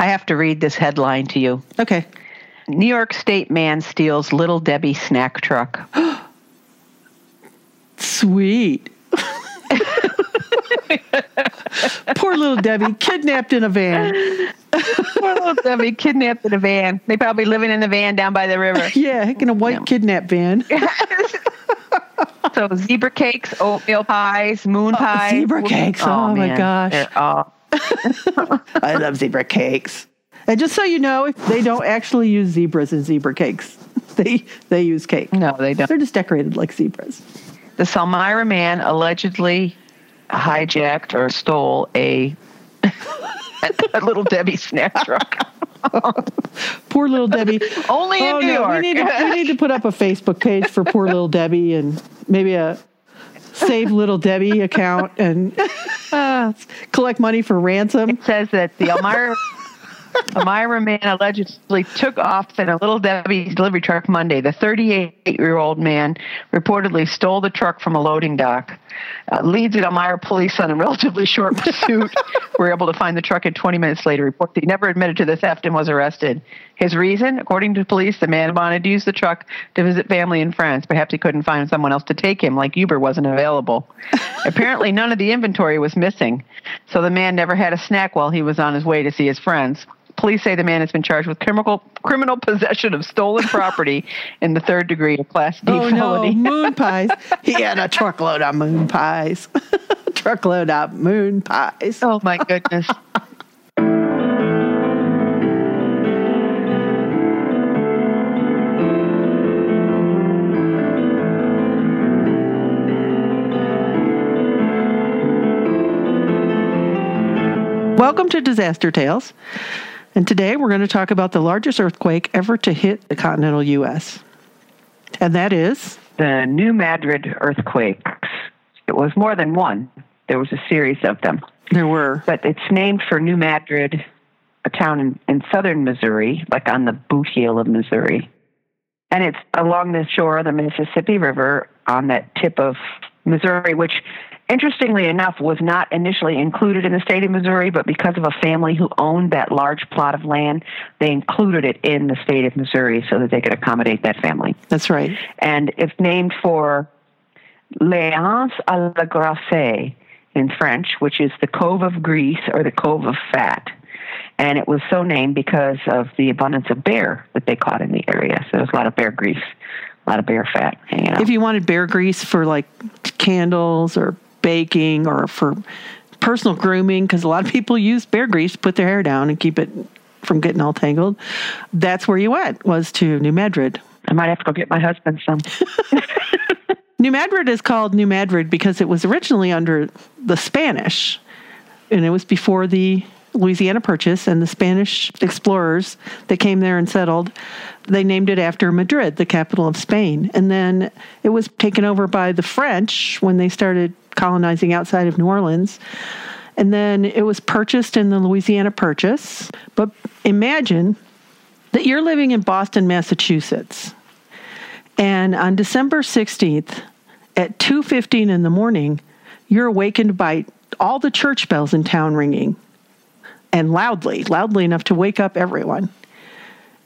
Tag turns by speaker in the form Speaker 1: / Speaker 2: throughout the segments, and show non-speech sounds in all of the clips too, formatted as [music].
Speaker 1: I have to read this headline to you.
Speaker 2: Okay.
Speaker 1: New York State man steals Little Debbie snack truck. [gasps]
Speaker 2: Sweet. Poor little Debbie, kidnapped in a van.
Speaker 1: Poor little Debbie kidnapped in a van. They probably living in the van down by the river. [laughs]
Speaker 2: Yeah, in a white
Speaker 1: Yeah.
Speaker 2: kidnap van. [laughs]
Speaker 1: So zebra cakes, oatmeal pies, moon oh, pies.
Speaker 2: zebra cakes. Oh, oh, my
Speaker 1: man.
Speaker 2: gosh.
Speaker 1: They're all [laughs]
Speaker 2: I love zebra cakes. And just so you know, they don't actually use zebras in zebra cakes. [laughs] They they use cake.
Speaker 1: no, they don't.
Speaker 2: They're just decorated like zebras.
Speaker 1: The Elmira man allegedly hijacked or stole a, [laughs] a little Debbie snack truck.
Speaker 2: Poor little Debbie.
Speaker 1: Only in
Speaker 2: oh
Speaker 1: New
Speaker 2: no,
Speaker 1: York.
Speaker 2: we need to we need to put up a Facebook page for poor little Debbie and maybe a save little Debbie account and uh, [laughs] collect money for ransom.
Speaker 1: It says that the Elmira, Elmira man allegedly took off in a little Debbie's delivery truck Monday. The 38 year old man reportedly stole the truck from a loading dock. Uh, leads at Elmira police on a relatively short [laughs] pursuit were able to find the truck and 20 minutes later report that he never admitted to the theft and was arrested. His reason, according to police, the man wanted to use the truck to visit family and friends. Perhaps he couldn't find someone else to take him, like Uber wasn't available. [laughs] Apparently, none of the inventory was missing, so the man never had a snack while he was on his way to see his friends. Police say the man has been charged with criminal criminal possession of stolen [laughs] property in the third degree of Class D
Speaker 2: Oh no,
Speaker 1: felony.
Speaker 2: moon pies. [laughs] He had a truckload of moon pies. [laughs] truckload of moon pies.
Speaker 1: Oh my goodness.
Speaker 2: Welcome to Disaster Tales. And today we're going to talk about the largest earthquake ever to hit the continental U.S. And that is
Speaker 1: the New Madrid earthquakes. It was more than one. There was a series of them.
Speaker 2: there were
Speaker 1: But it's named for New Madrid, a town in, in southern Missouri, like on the boot heel of Missouri. And it's along the shore of the Mississippi River on that tip of Missouri, which interestingly enough was not initially included in the state of Missouri, but because of a family who owned that large plot of land, they included it in the state of Missouri so that they could accommodate that family
Speaker 2: that's right.
Speaker 1: and it's named for L'Anse à la Graisse in French, which is the Cove of Grease or the Cove of Fat. And it was so named because of the abundance of bear that they caught in the area. So there was a lot of bear grease, a lot of bear fat hanging out.
Speaker 2: If you wanted bear grease for like candles or baking or for personal grooming, because a lot of people use bear grease to put their hair down and keep it from getting all tangled, that's where you went was to New Madrid.
Speaker 1: I might have to go get my husband some. [laughs]
Speaker 2: New Madrid is called New Madrid because it was originally under the Spanish, and it was before the Louisiana Purchase and the Spanish explorers that came there and settled. They named it after Madrid, the capital of Spain. And then it was taken over by the French when they started colonizing outside of New Orleans. And then it was purchased in the Louisiana Purchase. But imagine that you're living in Boston, Massachusetts. And on December 16th at 2:15 in the morning, you're awakened by all the church bells in town ringing and loudly, loudly enough to wake up everyone.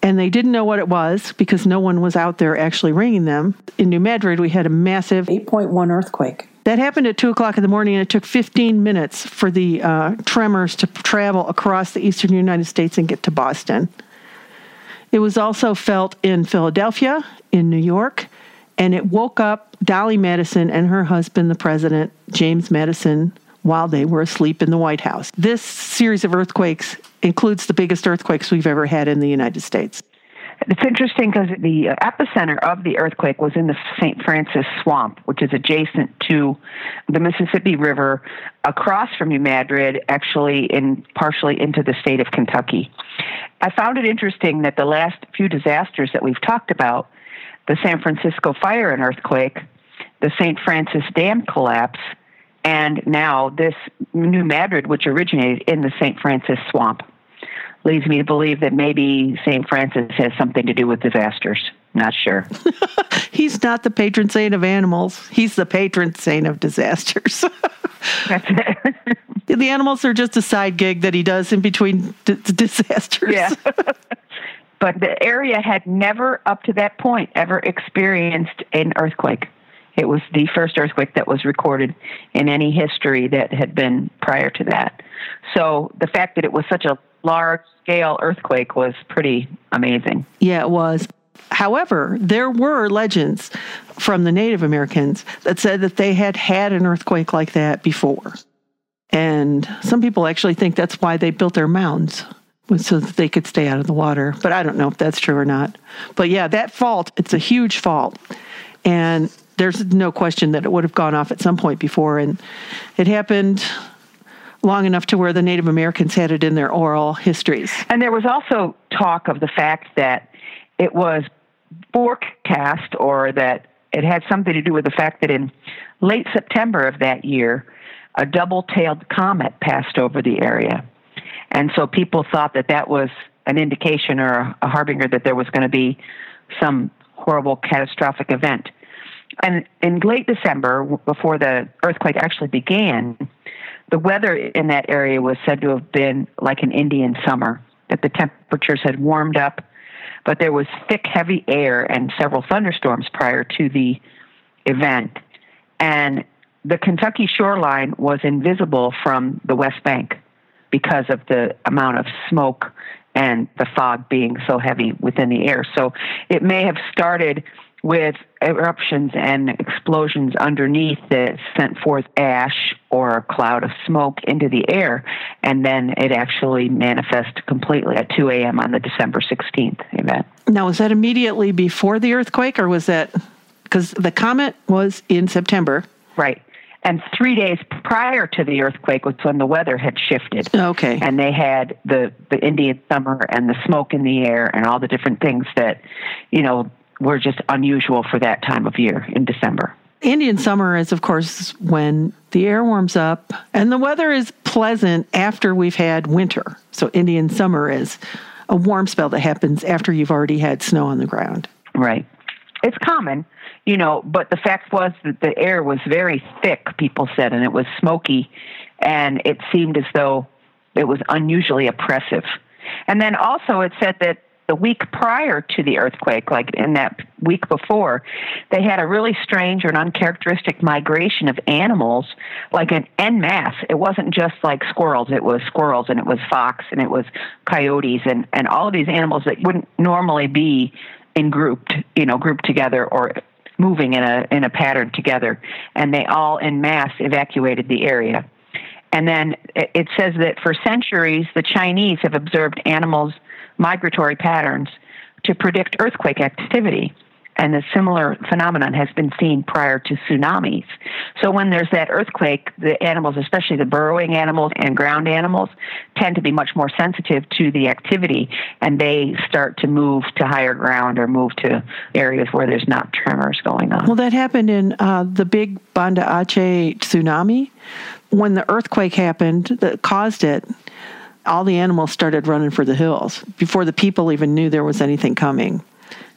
Speaker 2: And they didn't know what it was because no one was out there actually ringing them. In New Madrid, we had a massive 8.1 earthquake. That happened at 2 o'clock in the morning, and it took 15 minutes for the uh, tremors to travel across the eastern United States and get to Boston. It was also felt in Philadelphia, in New York, and it woke up Dolly Madison and her husband, the president, James Madison, while they were asleep in the White House. This series of earthquakes includes the biggest earthquakes we've ever had in the United States.
Speaker 1: It's interesting because the epicenter of the earthquake was in the St. Francis Swamp, which is adjacent to the Mississippi River, across from New Madrid, actually in partially into the state of Kentucky. I found it interesting that the last few disasters that we've talked about, the San Francisco fire and earthquake, the St. Francis Dam collapse, and now this New Madrid, which originated in the St. Francis Swamp leads me to believe that maybe St. Francis has something to do with disasters. Not sure. [laughs]
Speaker 2: He's not the patron saint of animals, he's the patron saint of disasters. [laughs]
Speaker 1: That's it. [laughs]
Speaker 2: the animals are just a side gig that he does in between d- disasters.
Speaker 1: Yeah. but the area had never, up to that point, ever experienced an earthquake. It was the first earthquake that was recorded in any history that had been prior to that. So the fact that it was such a large scale earthquake was pretty amazing.
Speaker 2: Yeah, it was. However, there were legends from the Native Americans that said that they had had an earthquake like that before. And some people actually think that's why they built their mounds so that they could stay out of the water. But I don't know if that's true or not. But yeah, that fault, it's a huge fault. And there's no question that it would have gone off at some point before. And it happened long enough to where the Native Americans had it in their oral histories.
Speaker 1: And there was also talk of the fact that it was forecast or that it had something to do with the fact that in late September of that year, a double tailed comet passed over the area. And so people thought that that was an indication or a harbinger that there was going to be some horrible catastrophic event. And in late December, before the earthquake actually began, the weather in that area was said to have been like an Indian summer, that the temperatures had warmed up, but there was thick, heavy air and several thunderstorms prior to the event. And the Kentucky shoreline was invisible from the West Bank because of the amount of smoke and the fog being so heavy within the air. So it may have started with eruptions and explosions underneath that sent forth ash or a cloud of smoke into the air, and then it actually manifested completely at 2 a.m. on the December 16th event.
Speaker 2: Now, was that immediately before the earthquake, or was that because the comet was in September?
Speaker 1: Right. And three days prior to the earthquake was when the weather had shifted.
Speaker 2: Okay.
Speaker 1: And they had the, the Indian summer and the smoke in the air and all the different things that, you know, were just unusual for that time of year in December.
Speaker 2: Indian summer is, of course, when the air warms up and the weather is pleasant after we've had winter. So, Indian summer is a warm spell that happens after you've already had snow on the ground.
Speaker 1: Right. It's common, you know, but the fact was that the air was very thick, people said, and it was smoky, and it seemed as though it was unusually oppressive. And then also, it said that the week prior to the earthquake, like in that week before, they had a really strange or an uncharacteristic migration of animals, like an en masse. It wasn't just like squirrels, it was squirrels and it was fox and it was coyotes and, and all of these animals that wouldn't normally be in grouped, you know, grouped together or moving in a in a pattern together. And they all en masse evacuated the area. And then it says that for centuries, the Chinese have observed animals migratory patterns to predict earthquake activity. And a similar phenomenon has been seen prior to tsunamis. So when there's that earthquake, the animals, especially the burrowing animals and ground animals, tend to be much more sensitive to the activity and they start to move to higher ground or move to areas where there's not tremors going on.
Speaker 2: Well, that happened in uh, the big Banda Aceh tsunami. When the earthquake happened that caused it, all the animals started running for the hills before the people even knew there was anything coming.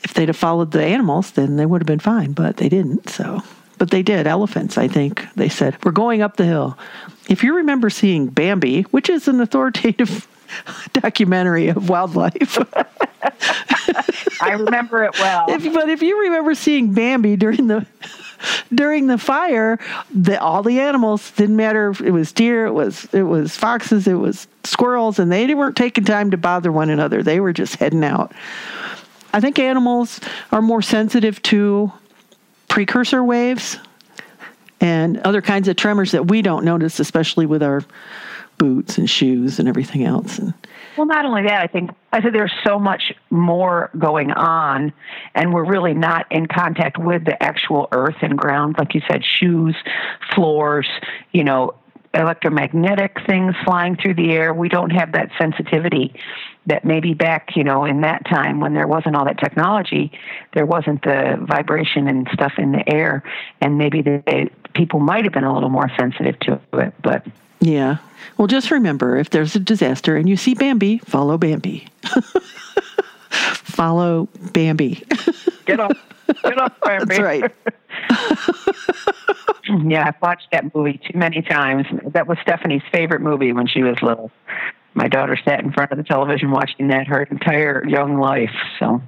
Speaker 2: If they'd have followed the animals, then they would have been fine, but they didn't. So, but they did. Elephants, I think. They said, We're going up the hill. If you remember seeing Bambi, which is an authoritative [laughs] documentary of wildlife.
Speaker 1: I remember it well. [laughs]
Speaker 2: If, but if you remember seeing Bambi during the during the fire, the, all the animals didn't matter. If it was deer, it was it was foxes, it was squirrels, and they weren't taking time to bother one another. They were just heading out. I think animals are more sensitive to precursor waves and other kinds of tremors that we don't notice, especially with our boots and shoes and everything else. And
Speaker 1: well, not only that, I think I said there's so much more going on, and we're really not in contact with the actual earth and ground, like you said, shoes, floors, you know, electromagnetic things flying through the air. We don't have that sensitivity that maybe back, you know, in that time when there wasn't all that technology, there wasn't the vibration and stuff in the air, and maybe the people might have been a little more sensitive to it, but
Speaker 2: yeah. Well, just remember if there's a disaster and you see Bambi, follow Bambi. [laughs] follow Bambi.
Speaker 1: Get up. Get up, Bambi.
Speaker 2: That's right. [laughs]
Speaker 1: yeah, I've watched that movie too many times. That was Stephanie's favorite movie when she was little. My daughter sat in front of the television watching that her entire young life. So,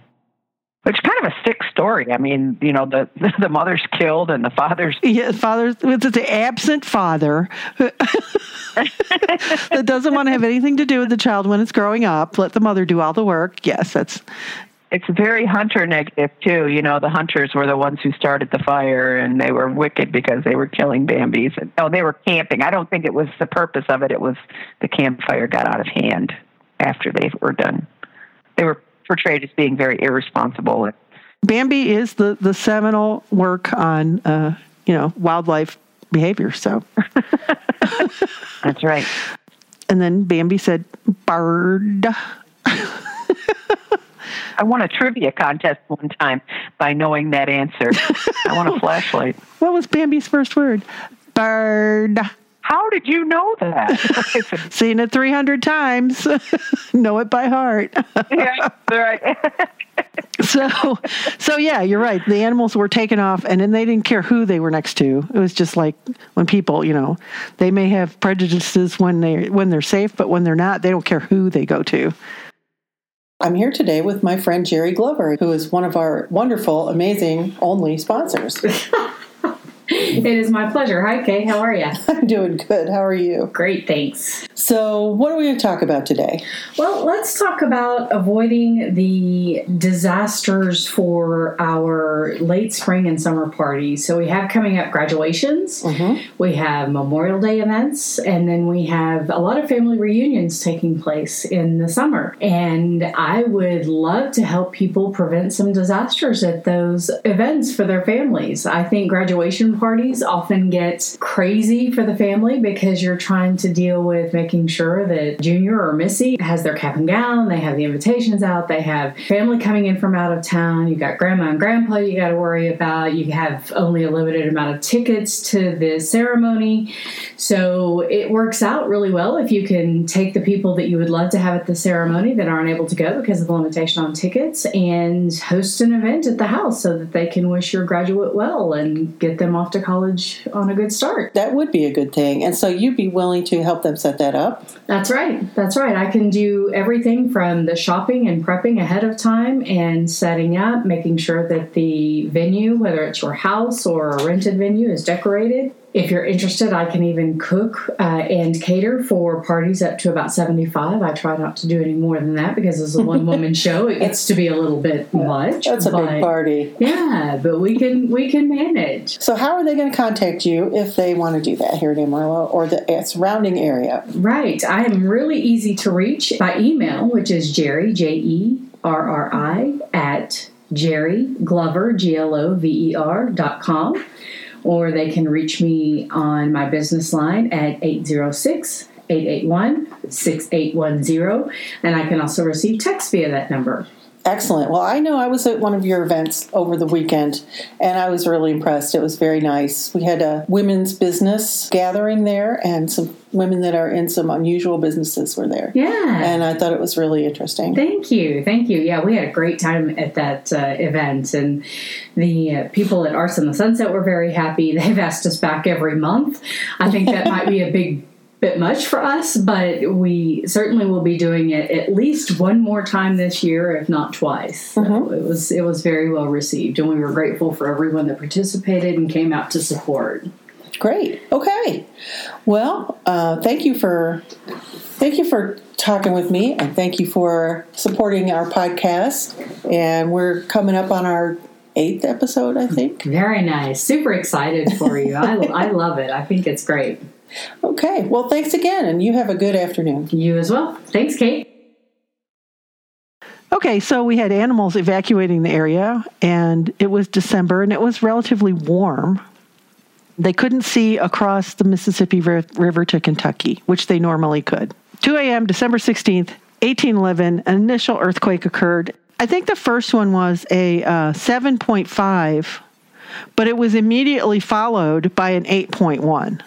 Speaker 1: it's kind of a sick story. I mean, you know, the [laughs] the mother's killed and the father's [laughs]
Speaker 2: yeah, father's it's the absent father [laughs] that doesn't want to have anything to do with the child when it's growing up. Let the mother do all the work. Yes, that's
Speaker 1: it's very hunter negative too. You know, the hunters were the ones who started the fire, and they were wicked because they were killing Bambies. And, oh, they were camping. I don't think it was the purpose of it. It was the campfire got out of hand after they were done. They were portrayed as being very irresponsible.
Speaker 2: Bambi is the the seminal work on uh, you know wildlife behavior. So [laughs]
Speaker 1: that's right.
Speaker 2: And then Bambi said, "Bird."
Speaker 1: I won a trivia contest one time by knowing that answer. I want a [laughs] flashlight.
Speaker 2: What was Bambi's first word? Bird.
Speaker 1: How did you know that? [laughs]
Speaker 2: Seen it 300 times. [laughs] know it by heart. [laughs]
Speaker 1: yeah, right.
Speaker 2: so, so yeah, you're right. The animals were taken off, and then they didn't care who they were next to. It was just like when people, you know, they may have prejudices when they when they're safe, but when they're not, they don't care who they go to.
Speaker 3: I'm here today with my friend Jerri Glover, who is one of our wonderful, amazing, only sponsors.
Speaker 4: It is my pleasure. Hi, Kay. How are you? [laughs]
Speaker 3: I'm doing good. How are you?
Speaker 4: Great, thanks.
Speaker 3: So, what are we going to talk about today?
Speaker 4: Well, let's talk about avoiding the disasters for our late spring and summer parties. So, we have coming up graduations, mm-hmm. we have Memorial Day events, and then we have a lot of family reunions taking place in the summer. And I would love to help people prevent some disasters at those events for their families. I think graduation parties often get crazy for the family because you're trying to deal with making sure that Junior or Missy has their cap and gown, they have the invitations out, they have family coming in from out of town, you've got grandma and grandpa you got to worry about, you have only a limited amount of tickets to the ceremony. So it works out really well if you can take the people that you would love to have at the ceremony that aren't able to go because of the limitation on tickets and host an event at the house so that they can wish your graduate well and get them off to college on a good start.
Speaker 3: That would be a good thing. And so you'd be willing to help them set that up?
Speaker 4: That's right. That's right. I can do everything from the shopping and prepping ahead of time and setting up, making sure that the venue, whether it's your house or a rented venue, is decorated if you're interested, I can even cook uh, and cater for parties up to about 75. I try not to do any more than that because it's a one woman [laughs] show. It gets to be a little bit much.
Speaker 3: That's a big party.
Speaker 4: Yeah, but we can we can manage.
Speaker 3: So how are they going to contact you if they want to do that here in Amarillo or the surrounding area?
Speaker 4: Right. I am really easy to reach by email, which is Jerri J E R R I at Jerri Glover G L O V E R dot com or they can reach me on my business line at 806 881 6810, and I can also receive text via that number.
Speaker 3: Excellent. Well, I know I was at one of your events over the weekend and I was really impressed. It was very nice. We had a women's business gathering there and some women that are in some unusual businesses were there.
Speaker 4: Yeah.
Speaker 3: And I thought it was really interesting.
Speaker 4: Thank you. Thank you. Yeah, we had a great time at that uh, event and the uh, people at Arts in the Sunset were very happy. [laughs] They've asked us back every month. I think that might be a [laughs] big bit much for us, but we certainly will be doing it at least one more time this year, if not twice. So mm-hmm. it was it was very well received, and we were grateful for everyone that participated and came out to support.
Speaker 3: Great. Okay. Well, uh, thank you for thank you for talking with me, and thank you for supporting our podcast. And we're coming up on our eighth episode, I think.
Speaker 4: Very nice. Super excited for you. I, I love it. I think it's great.
Speaker 3: Okay. Well, thanks again, and you have a good afternoon.
Speaker 4: You as well. Thanks, Kate.
Speaker 2: Okay, so we had animals evacuating the area, and it was December, and it was relatively warm. They couldn't see across the Mississippi River to Kentucky, which they normally could. 2 a.m., December 16th, 1811, an initial earthquake occurred. I think the first one was a uh, 7.5, but it was immediately followed by an 8.1.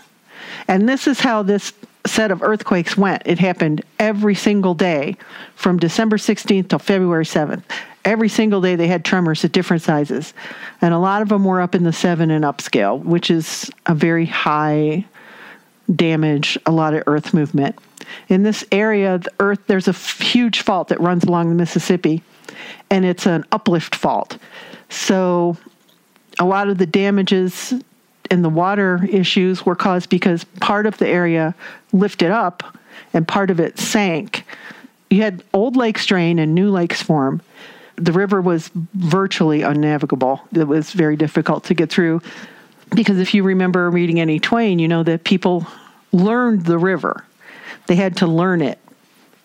Speaker 2: And this is how this set of earthquakes went. It happened every single day from December 16th till February 7th. Every single day they had tremors at different sizes. And a lot of them were up in the seven and up scale, which is a very high damage, a lot of earth movement. In this area, the earth, there's a huge fault that runs along the Mississippi, and it's an uplift fault. So a lot of the damages and the water issues were caused because part of the area lifted up and part of it sank. You had old lakes drain and new lakes form. The river was virtually unnavigable. It was very difficult to get through because if you remember reading Annie Twain, you know that people learned the river. They had to learn it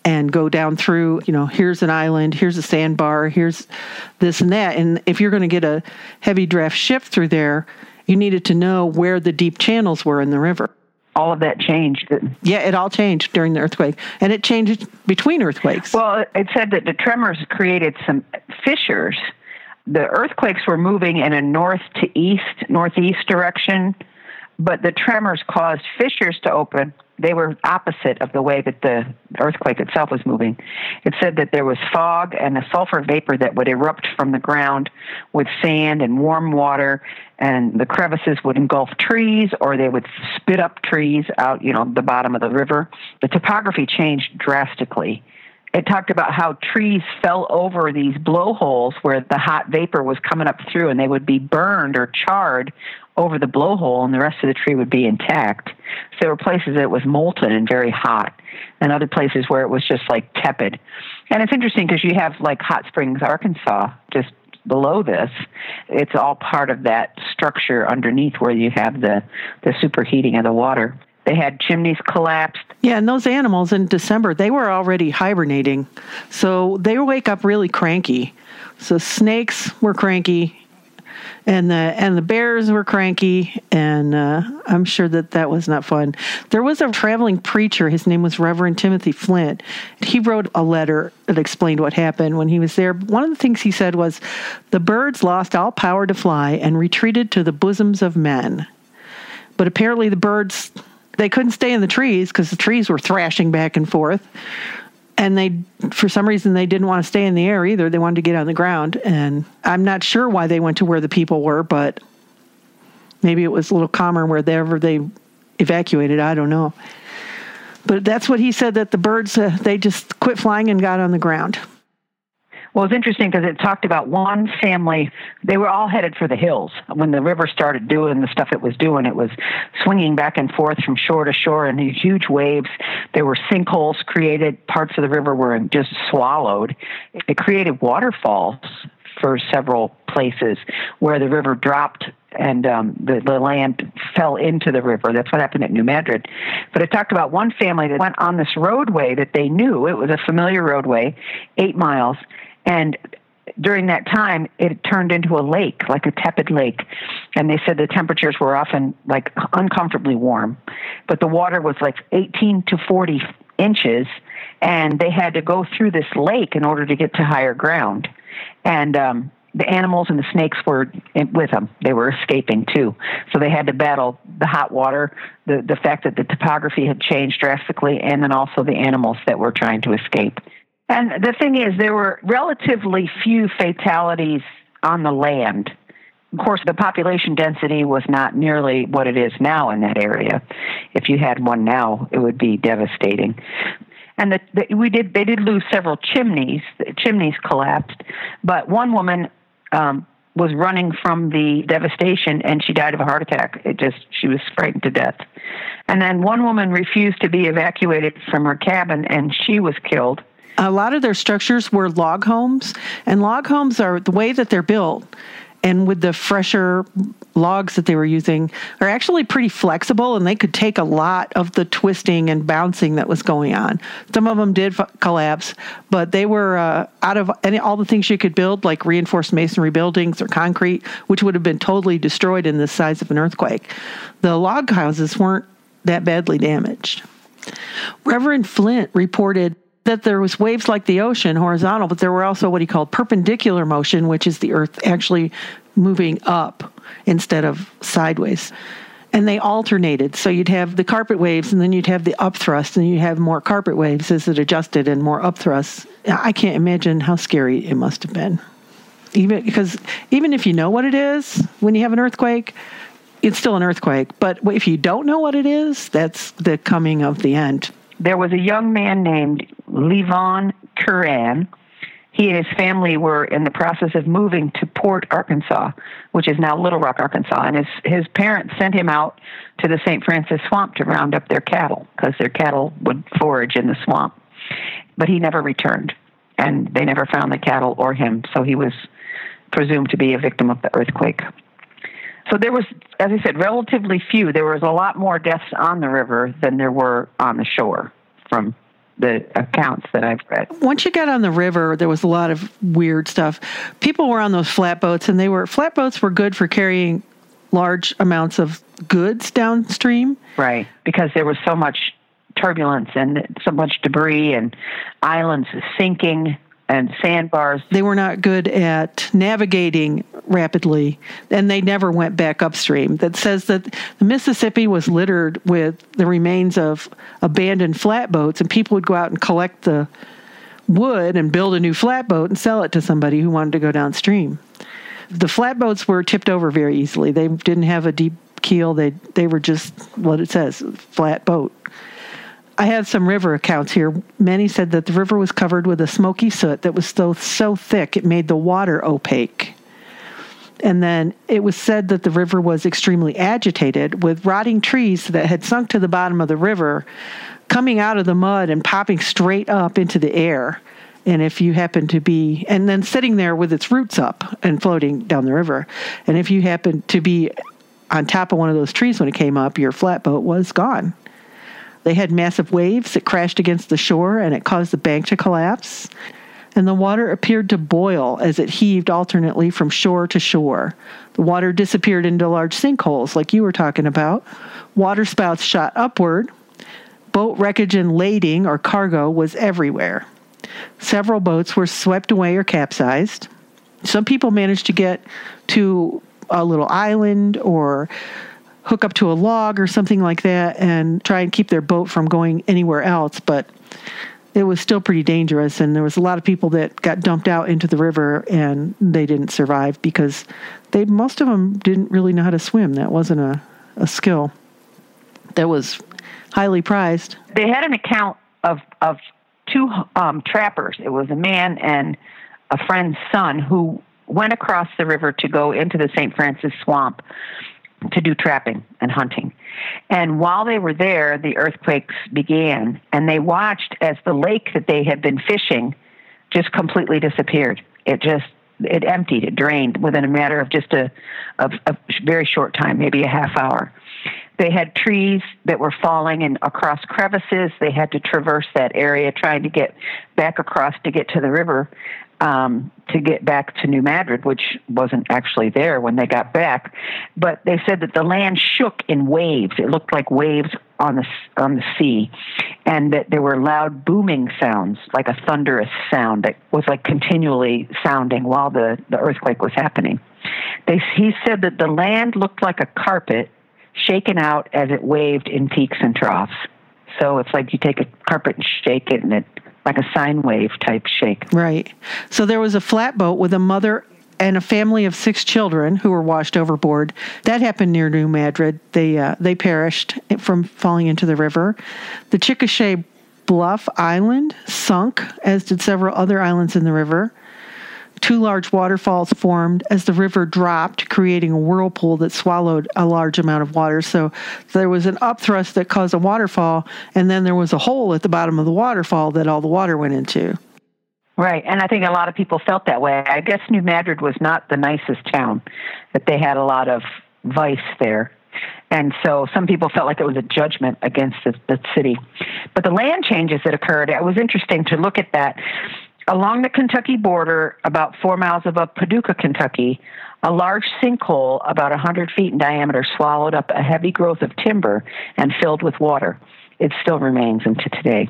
Speaker 2: and go down through, you know, here's an island, here's a sandbar, here's this and that. And if you're going to get a heavy draft ship through there, you needed to know where the deep channels were in the river.
Speaker 1: All of that changed.
Speaker 2: Yeah, it all changed during the earthquake, and it changed between earthquakes.
Speaker 1: Well, it said that the tremors created some fissures. The earthquakes were moving in a north to east, northeast direction, but the tremors caused fissures to open they were opposite of the way that the earthquake itself was moving. It said that there was fog and a sulfur vapor that would erupt from the ground with sand and warm water, and the crevices would engulf trees or they would spit up trees out, you know, the bottom of the river. The topography changed drastically. It talked about how trees fell over these blowholes where the hot vapor was coming up through and they would be burned or charred over the blowhole and the rest of the tree would be intact. So there were places that it was molten and very hot, and other places where it was just like tepid. And it's interesting because you have like Hot Springs, Arkansas, just below this. It's all part of that structure underneath where you have the, the superheating of the water. They had chimneys collapsed.
Speaker 2: Yeah, and those animals in December, they were already hibernating. So they wake up really cranky. So snakes were cranky, and the and the bears were cranky, and uh, I'm sure that that was not fun. There was a traveling preacher. His name was Reverend Timothy Flint. He wrote a letter that explained what happened when he was there. One of the things he said was, "The birds lost all power to fly and retreated to the bosoms of men." But apparently, the birds they couldn't stay in the trees because the trees were thrashing back and forth and they for some reason they didn't want to stay in the air either. They wanted to get on the ground. And i'm not sure why they went to where the people were but maybe it was a little calmer wherever they evacuated. I don't know. But that's what he said that the birds uh, they just quit flying and got on the ground
Speaker 1: well, it's interesting because it talked about one family. They were all headed for the hills when the river started doing the stuff it was doing. It was swinging back and forth from shore to shore in these huge waves. There were sinkholes created. Parts of the river were just swallowed. It created waterfalls for several places where the river dropped and um, the, the land fell into the river. That's what happened at New Madrid. But it talked about one family that went on this roadway that they knew. It was a familiar roadway, eight miles, and during that time, it turned into a lake, like a tepid lake. And they said the temperatures were often like uncomfortably warm, but the water was like 18 to 40 inches, and they had to go through this lake in order to get to higher ground. And um, the animals and the snakes were with them. They were escaping too. So they had to battle the hot water, the, the fact that the topography had changed drastically, and then also the animals that were trying to escape. And the thing is, there were relatively few fatalities on the land. Of course, the population density was not nearly what it is now in that area. If you had one now, it would be devastating. And the, the, we did they did lose several chimneys. The chimneys collapsed, but one woman um, was running from the devastation and she died of a heart attack. It just she was frightened to death. And then one woman refused to be evacuated from her cabin and she was killed
Speaker 2: a lot of their structures were log homes, and log homes are the way that they're built. And with the fresher logs that they were using, are actually pretty flexible, and they could take a lot of the twisting and bouncing that was going on. Some of them did collapse, but they were uh, out of any all the things you could build, like reinforced masonry buildings or concrete, which would have been totally destroyed in the size of an earthquake. The log houses weren't that badly damaged. Reverend Flint reported that there was waves like the ocean horizontal, but there were also what he called perpendicular motion, which is the earth actually moving up instead of sideways. And they alternated. So you'd have the carpet waves and then you'd have the upthrust and you'd have more carpet waves as it adjusted and more upthrusts I can't imagine how scary it must have been. Even because even if you know what it is, when you have an earthquake, it's still an earthquake. But if you don't know what it is, that's the coming of the end.
Speaker 1: There was a young man named Levon Curran. He and his family were in the process of moving to Port, Arkansas, which is now Little Rock, Arkansas. And his, his parents sent him out to the St. Francis swamp to round up their cattle because their cattle would forage in the swamp. But he never returned, and they never found the cattle or him. So he was presumed to be a victim of the earthquake. So there was, as I said, relatively few. There was a lot more deaths on the river than there were on the shore from the accounts that I've read.
Speaker 2: Once you got on the river, there was a lot of weird stuff. People were on those flatboats, and they were flatboats were good for carrying large amounts of goods downstream.
Speaker 1: Right, because there was so much turbulence and so much debris and islands sinking and sandbars.
Speaker 2: They were not good at navigating rapidly, and they never went back upstream. That says that the Mississippi was littered with the remains of abandoned flatboats, and people would go out and collect the wood and build a new flatboat and sell it to somebody who wanted to go downstream. The flatboats were tipped over very easily. They didn't have a deep keel. They they were just what it says, flat boat. I have some river accounts here. Many said that the river was covered with a smoky soot that was so so thick it made the water opaque. And then it was said that the river was extremely agitated with rotting trees that had sunk to the bottom of the river coming out of the mud and popping straight up into the air. And if you happen to be, and then sitting there with its roots up and floating down the river. And if you happen to be on top of one of those trees when it came up, your flatboat was gone. They had massive waves that crashed against the shore and it caused the bank to collapse. And the water appeared to boil as it heaved alternately from shore to shore. The water disappeared into large sinkholes, like you were talking about. Water spouts shot upward. Boat wreckage and lading or cargo was everywhere. Several boats were swept away or capsized. Some people managed to get to a little island or hook up to a log or something like that and try and keep their boat from going anywhere else. But it was still pretty dangerous, and there was a lot of people that got dumped out into the river and they didn't survive because they most of them didn't really know how to swim. That wasn't a, a skill that was highly prized.
Speaker 1: They had an account of of two um, trappers. It was a man and a friend's son who went across the river to go into the St. Francis swamp to do trapping and hunting. And while they were there, the earthquakes began, and they watched as the lake that they had been fishing just completely disappeared. It just it emptied, it drained within a matter of just a, a, a very short time, maybe a half hour. They had trees that were falling and across crevices. They had to traverse that area trying to get back across to get to the river um, to get back to New Madrid, which wasn't actually there when they got back. But they said that the land shook in waves. It looked like waves on the on the sea, and that there were loud booming sounds, like a thunderous sound that was like continually sounding while the the earthquake was happening. They, he said that the land looked like a carpet shaken out as it waved in peaks and troughs. So it's like you take a carpet and shake it, and it like a sine wave type shake.
Speaker 2: Right. So there was a flatboat with a mother and a family of six children who were washed overboard. That happened near New Madrid. They uh, they perished from falling into the river. The Chickasaw Bluff Island sunk, as did several other islands in the river two large waterfalls formed as the river dropped, creating a whirlpool that swallowed a large amount of water. So there was an upthrust that caused a waterfall, and then there was a hole at the bottom of the waterfall that all the water went into.
Speaker 1: Right, and I think a lot of people felt that way. I guess New Madrid was not the nicest town, that they had a lot of vice there. And so some people felt like it was a judgment against the, the city. But the land changes that occurred, it was interesting to look at that Along the Kentucky border, about four miles above Paducah, Kentucky, a large sinkhole about 100 feet in diameter swallowed up a heavy growth of timber and filled with water. It still remains into today.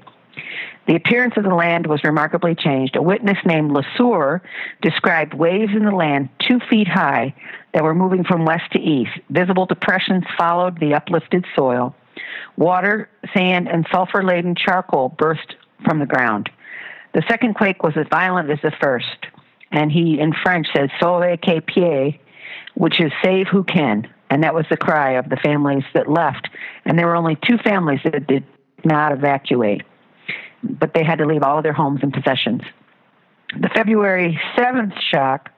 Speaker 1: The appearance of the land was remarkably changed. A witness named LeSueur described waves in the land two feet high that were moving from west to east. Visible depressions followed the uplifted soil. Water, sand, and sulfur laden charcoal burst from the ground. The second quake was as violent as the first, and he, in French, says "Sauve qui peut," which is "Save who can," and that was the cry of the families that left. And there were only two families that did not evacuate, but they had to leave all of their homes and possessions. The February 7th shock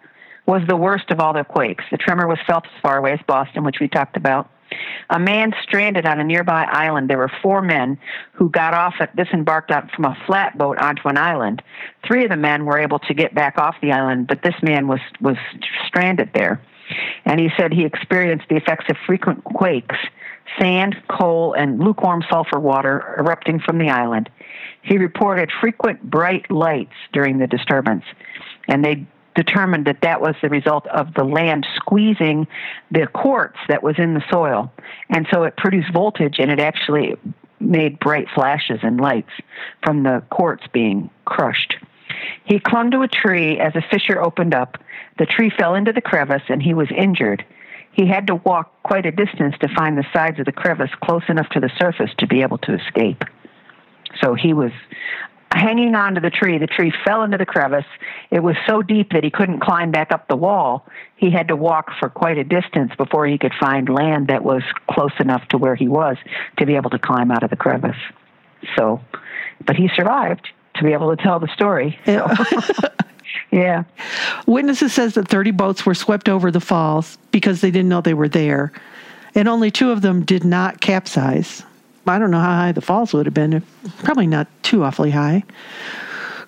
Speaker 1: was the worst of all the quakes. The tremor was felt as far away as Boston, which we talked about. A man stranded on a nearby island. There were four men who got off at disembarked from a flatboat onto an island. Three of the men were able to get back off the island, but this man was was stranded there. And he said he experienced the effects of frequent quakes, sand, coal, and lukewarm sulfur water erupting from the island. He reported frequent bright lights during the disturbance, and they determined that that was the result of the land squeezing the quartz that was in the soil. And so it produced voltage and it actually made bright flashes and lights from the quartz being crushed. He clung to a tree as a fissure opened up. The tree fell into the crevice and he was injured. He had to walk quite a distance to find the sides of the crevice close enough to the surface to be able to escape. So he was hanging onto the tree. The tree fell into the crevice. It was so deep that he couldn't climb back up the wall. He had to walk for quite a distance before he could find land that was close enough to where he was to be able to climb out of the crevice. So, but he survived to be able to tell the story. [laughs] So. [laughs] yeah.
Speaker 2: Witnesses says that 30 boats were swept over the falls because they didn't know they were there, and only two of them did not capsize. I don't know how high the falls would have been, probably not too awfully high.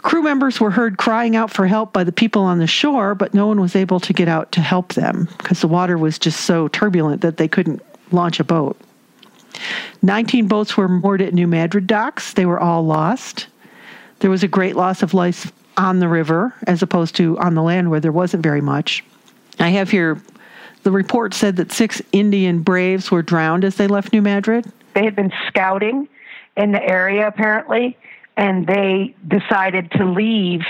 Speaker 2: Crew members were heard crying out for help by the people on the shore, but no one was able to get out to help them because the water was just so turbulent that they couldn't launch a boat. 19 boats were moored at New Madrid docks. They were all lost. There was a great loss of life on the river as opposed to on the land where there wasn't very much. I have here the report said that six Indian braves were drowned as they left New Madrid.
Speaker 1: They had been scouting in the area apparently, and they decided to leave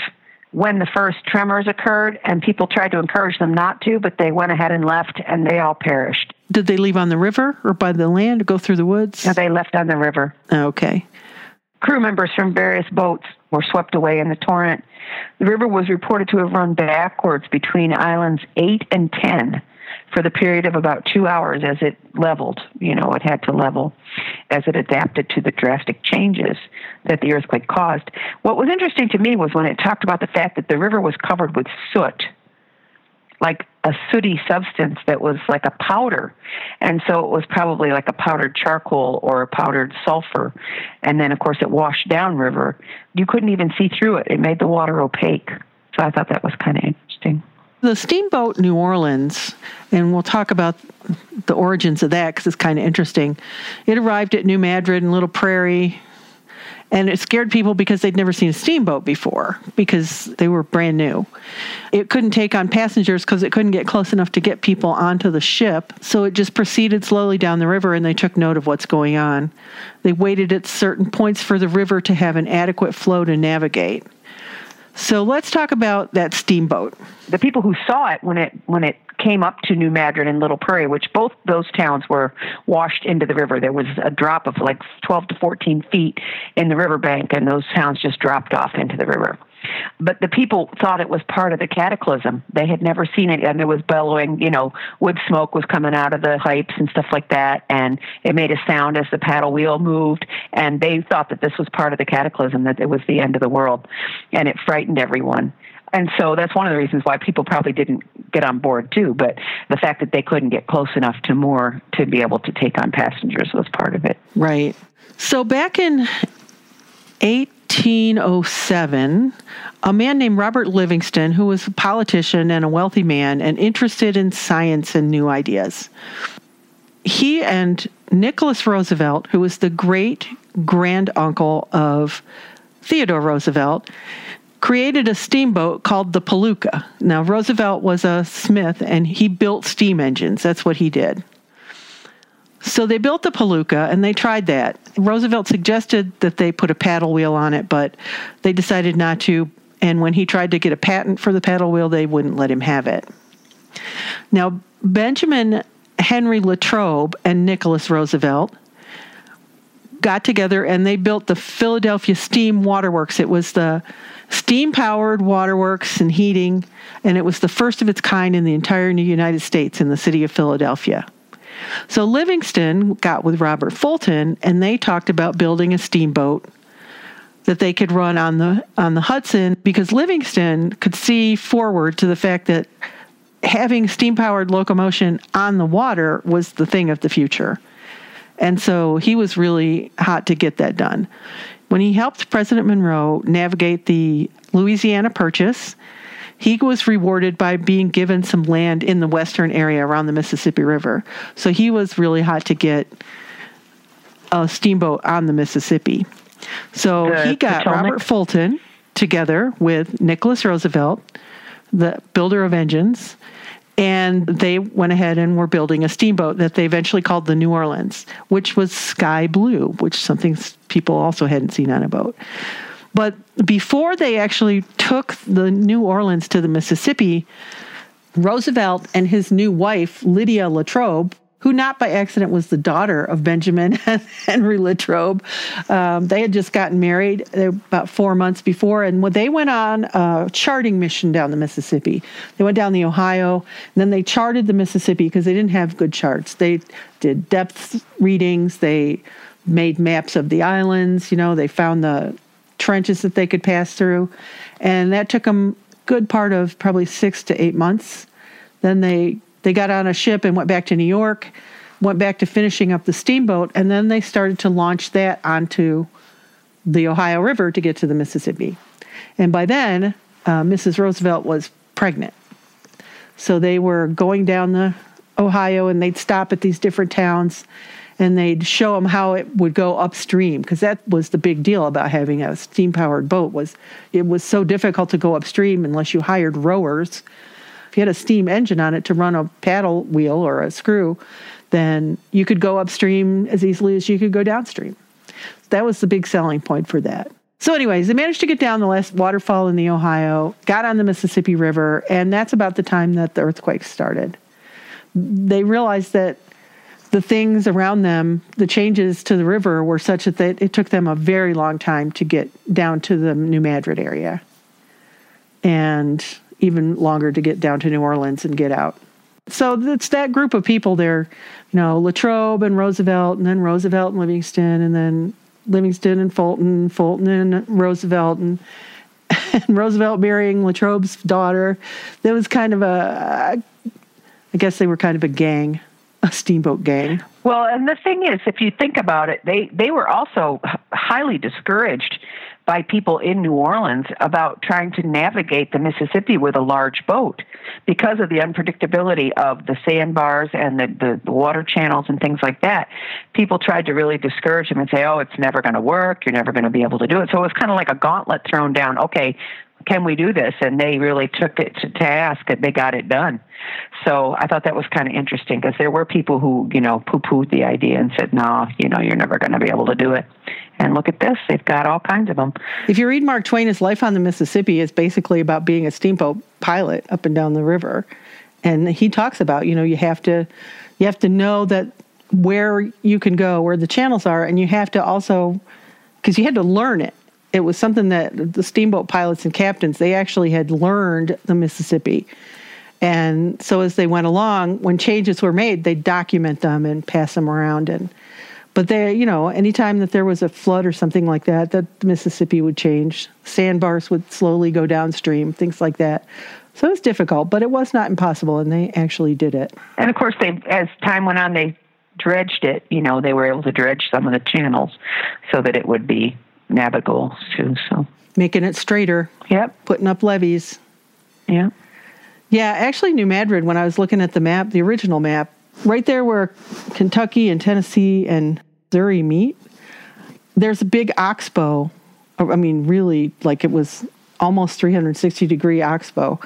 Speaker 1: when the first tremors occurred, and people tried to encourage them not to, but they went ahead and left, and they all perished.
Speaker 2: Did they leave on the river or by the land or go through the woods?
Speaker 1: No, they left on the river.
Speaker 2: Oh, okay.
Speaker 1: Crew members from various boats were swept away in the torrent. The river was reported to have run backwards between islands 8 and 10 for the period of about two hours as it leveled. You know, it had to level as it adapted to the drastic changes that the earthquake caused. What was interesting to me was when it talked about the fact that the river was covered with soot, like a sooty substance that was like a powder. And so it was probably like a powdered charcoal or a powdered sulfur. And then, of course, it washed down river. You couldn't even see through it, it made the water opaque. So I thought that was kind of interesting.
Speaker 2: The steamboat New Orleans, and we'll talk about the origins of that because it's kind of interesting. It arrived at New Madrid and Little Prairie, and it scared people because they'd never seen a steamboat before because they were brand new. It couldn't take on passengers because it couldn't get close enough to get people onto the ship, so it just proceeded slowly down the river and they took note of what's going on. They waited at certain points for the river to have an adequate flow to navigate. So let's talk about that steamboat.
Speaker 1: The people who saw it when it when it came up to New Madrid and Little Prairie, which both those towns were washed into the river. There was a drop of like 12 to 14 feet in the riverbank, and those towns just dropped off into the river. But the people thought it was part of the cataclysm. They had never seen it, and it was bellowing. You know, wood smoke was coming out of the pipes and stuff like that, and it made a sound as the paddle wheel moved. And they thought that this was part of the cataclysm, that it was the end of the world, and it frightened everyone. And so that's one of the reasons why people probably didn't get on board too. But the fact that they couldn't get close enough to moor to be able to take on passengers was part of it.
Speaker 2: Right. So back in 1807, a man named Robert Livingston, who was a politician and a wealthy man and interested in science and new ideas, he and Nicholas Roosevelt, who was the great grand uncle of Theodore Roosevelt, created a steamboat called the Polacca. Now, Roosevelt was a smith and he built steam engines. That's what he did. So they built the Polacca and they tried that. Roosevelt suggested that they put a paddle wheel on it, but they decided not to. And when he tried to get a patent for the paddle wheel, they wouldn't let him have it. Now, Benjamin Henry Latrobe and Nicholas Roosevelt got together and they built the Philadelphia Steam Waterworks. It was the steam powered waterworks and heating, and it was the first of its kind in the entire new United States in the city of Philadelphia. So Livingston got with Robert Fulton and they talked about building a steamboat that they could run on the on the Hudson because Livingston could see forward to the fact that having steam powered locomotion on the water was the thing of the future. And so he was really hot to get that done. When he helped President Monroe navigate the Louisiana Purchase, he was rewarded by being given some land in the western area around the Mississippi River. So he was really hot to get a steamboat on the Mississippi. So
Speaker 1: The
Speaker 2: he got
Speaker 1: Potomac?
Speaker 2: Robert Fulton together with Nicholas Roosevelt, the builder of engines, and they went ahead and were building a steamboat that they eventually called the New Orleans, which was sky blue, which something people also hadn't seen on a boat. But before they actually took the New Orleans to the Mississippi, Roosevelt and his new wife, Lydia Latrobe, who not by accident was the daughter of Benjamin [laughs] Henry Latrobe, um, they had just gotten married uh, about four months before, and they went on a charting mission down the Mississippi. They went down the Ohio, and then they charted the Mississippi because they didn't have good charts. They did depth readings, they made maps of the islands, you know, they found the trenches that they could pass through, and that took them good part of probably six to eight months. Then they they got on a ship and went back to New York, went back to finishing up the steamboat, and then they started to launch that onto the Ohio River to get to the Mississippi. And by then, uh, Mrs. Roosevelt was pregnant. So they were going down the Ohio and they'd stop at these different towns and they'd show them how it would go upstream because that was the big deal about having a steam powered boat was it was so difficult to go upstream unless you hired rowers if you had a steam engine on it to run a paddle wheel or a screw then you could go upstream as easily as you could go downstream that was the big selling point for that. So, anyways, they managed to get down the last waterfall in the Ohio, got on the Mississippi River, and that's about the time that the earthquake started. They realized that the things around them, the changes to the river, were such that it took them a very long time to get down to the New Madrid area, and even longer to get down to New Orleans and get out. So it's that group of people there, you know, Latrobe and Roosevelt, and then Roosevelt and Livingston, and then Livingston and Fulton, Fulton and Roosevelt, and, [laughs] and Roosevelt marrying Latrobe's daughter. There was kind of a, I guess they were kind of a gang, a steamboat gang.
Speaker 1: Well, and the thing is, if you think about it, they, they were also highly discouraged by people in New Orleans about trying to navigate the Mississippi with a large boat because of the unpredictability of the sandbars and the, the, the water channels and things like that. People tried to really discourage them and say, oh, it's never going to work. You're never going to be able to do it. So it was kind of like a gauntlet thrown down. Okay, can we do this? And they really took it to task and they got it done. So I thought that was kind of interesting because there were people who, you know, poo pooed the idea and said, no, you know, you're never going to be able to do it. And look at this, they've got all kinds of them.
Speaker 2: If you read Mark Twain, his life on the Mississippi is basically about being a steamboat pilot up and down the river. And he talks about, you know, you have to you have to know that where you can go, where the channels are, and you have to also because you had to learn it. It was something that the steamboat pilots and captains, they actually had learned the Mississippi. And so as they went along, when changes were made, they document them and pass them around and but they, you know, anytime that there was a flood or something like that, that the Mississippi would change. Sandbars would slowly go downstream, things like that. So it was difficult, but it was not impossible, and they actually did it.
Speaker 1: And of course, they as time went on, they dredged it. You know, they were able to dredge some of the channels so that it would be navigable too. So,
Speaker 2: Making it straighter,
Speaker 1: yep,
Speaker 2: putting up levees.
Speaker 1: yeah.
Speaker 2: Yeah, actually, New Madrid, when I was looking at the map, the original map, right there where Kentucky and Tennessee and Missouri meet, there's a big oxbow. Oh, I mean, really, like it was almost 360 degree oxbow.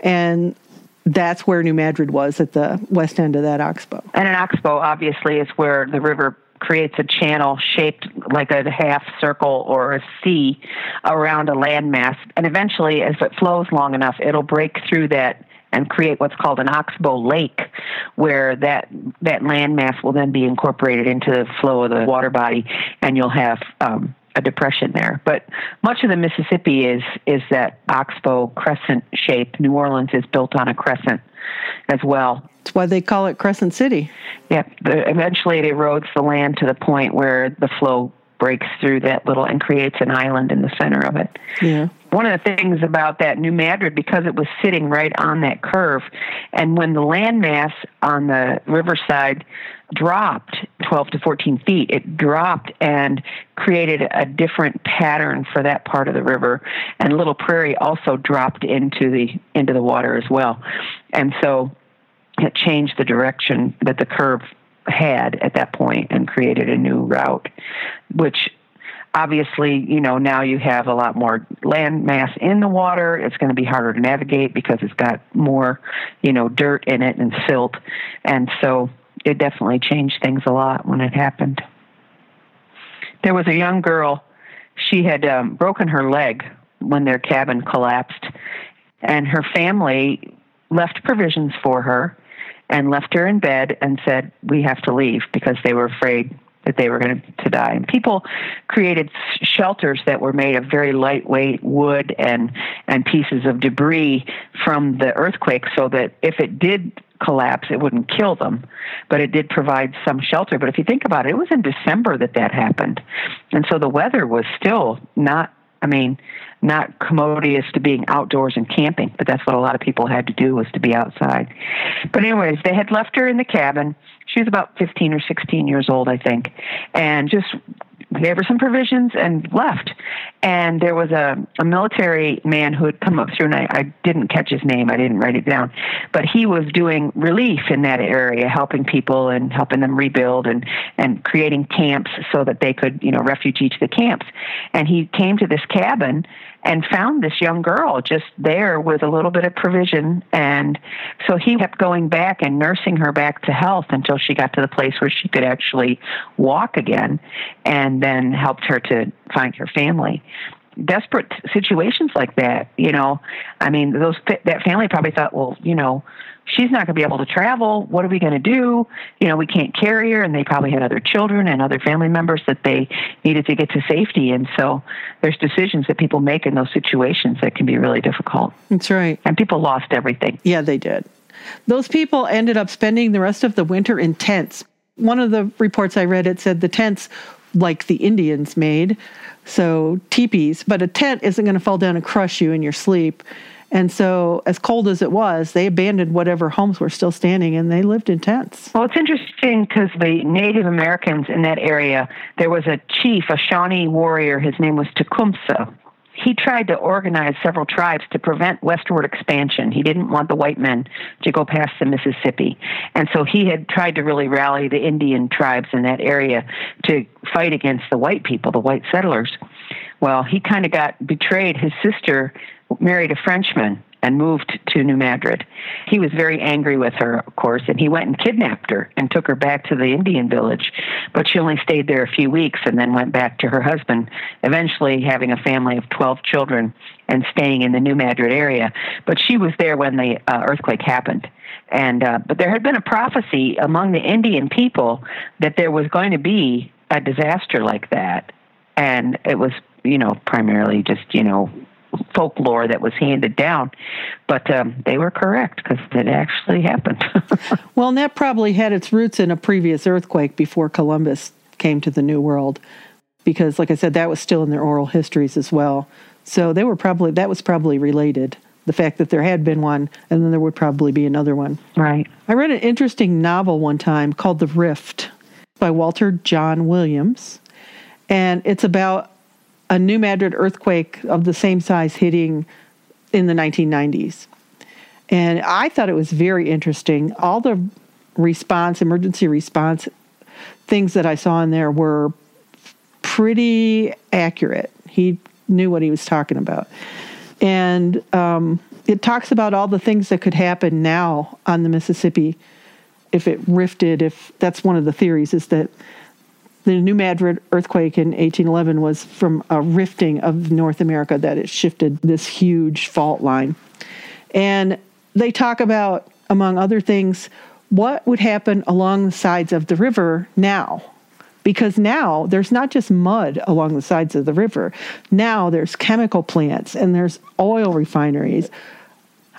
Speaker 2: And that's where New Madrid was at the west end of that oxbow.
Speaker 1: And an oxbow, obviously, is where the river creates a channel shaped like a half circle or a C around a landmass. And eventually, as it flows long enough, it'll break through that and create what's called an oxbow lake, where that that landmass will then be incorporated into the flow of the water body, and you'll have um, a depression there. But much of the Mississippi is is that oxbow crescent shape. New Orleans is built on a crescent as well.
Speaker 2: That's why they call it Crescent City.
Speaker 1: Yep. The, eventually, it erodes the land to the point where the flow breaks through that little and creates an island in the center of it.
Speaker 2: Yeah.
Speaker 1: One of the things about that New Madrid, because it was sitting right on that curve, and when the landmass on the riverside dropped 12 to 14 feet, it dropped and created a different pattern for that part of the river. And Little Prairie also dropped into the into the water as well, and so it changed the direction that the curve had at that point and created a new route, which obviously, you know, now you have a lot more land mass in the water. It's going to be harder to navigate because it's got more, you know, dirt in it and silt. And so it definitely changed things a lot when it happened. There was a young girl, she had um, broken her leg when their cabin collapsed, and her family left provisions for her and left her in bed and said, We have to leave because they were afraid that they were going to die. And people created shelters that were made of very lightweight wood and, and pieces of debris from the earthquake so that if it did collapse, it wouldn't kill them, but it did provide some shelter. But if you think about it, it was in December that that happened. And so the weather was still not, I mean, not commodious to being outdoors and camping, but that's what a lot of people had to do was to be outside. But anyways, they had left her in the cabin. She was about 15 or 16 years old, I think, and just gave her some provisions and left. And there was a, a military man who had come up through, and I, I didn't catch his name, I didn't write it down, but he was doing relief in that area, helping people and helping them rebuild and, and creating camps so that they could, you know, refugee to the camps. And he came to this cabin and found this young girl just there with a little bit of provision. And so he kept going back and nursing her back to health until she got to the place where she could actually walk again and then helped her to find her family desperate situations like that you know i mean those that family probably thought well you know she's not going to be able to travel. What are we going to do? You know, we can't carry her. And they probably had other children and other family members that they needed to get to safety. And so there's decisions that people make in those situations that can be really difficult.
Speaker 2: That's right.
Speaker 1: And people lost everything.
Speaker 2: Yeah, they did. Those people ended up spending the rest of the winter in tents. One of the reports I read, it said the tents, like the Indians made, so teepees, but a tent isn't going to fall down and crush you in your sleep. And so, as cold as it was, they abandoned whatever homes were still standing and they lived in tents.
Speaker 1: Well, it's interesting because the Native Americans in that area, there was a chief, a Shawnee warrior, his name was Tecumseh. He tried to organize several tribes to prevent westward expansion. He didn't want the white men to go past the Mississippi. And so he had tried to really rally the Indian tribes in that area to fight against the white people, the white settlers. Well, he kind of got betrayed. His sister married a Frenchman and moved to New Madrid. He was very angry with her, of course, and he went and kidnapped her and took her back to the Indian village. But she only stayed there a few weeks and then went back to her husband, eventually having a family of 12 children and staying in the New Madrid area. But she was there when the uh, earthquake happened. And uh, but there had been a prophecy among the Indian people that there was going to be a disaster like that, and it was you know primarily just you know folklore that was handed down, but um, they were correct because it actually happened. [laughs]
Speaker 2: well, and that probably had its roots in a previous earthquake before Columbus came to the New World, because, like I said, that was still in their oral histories as well. So they were probably that was probably related. The fact that there had been one, and then there would probably be another one.
Speaker 1: Right.
Speaker 2: I read an interesting novel one time called The Rift by Walter John Williams, and it's about a New Madrid earthquake of the same size hitting in the 1990s. And I thought it was very interesting. All the response, emergency response things that I saw in there were pretty accurate. He knew what he was talking about. And um, it talks about all the things that could happen now on the Mississippi if it rifted, if that's one of the theories, is that the New Madrid earthquake in 1811 was from a rifting of North America that it shifted this huge fault line. And they talk about, among other things, what would happen along the sides of the river now. Because now there's not just mud along the sides of the river. Now there's chemical plants and there's oil refineries.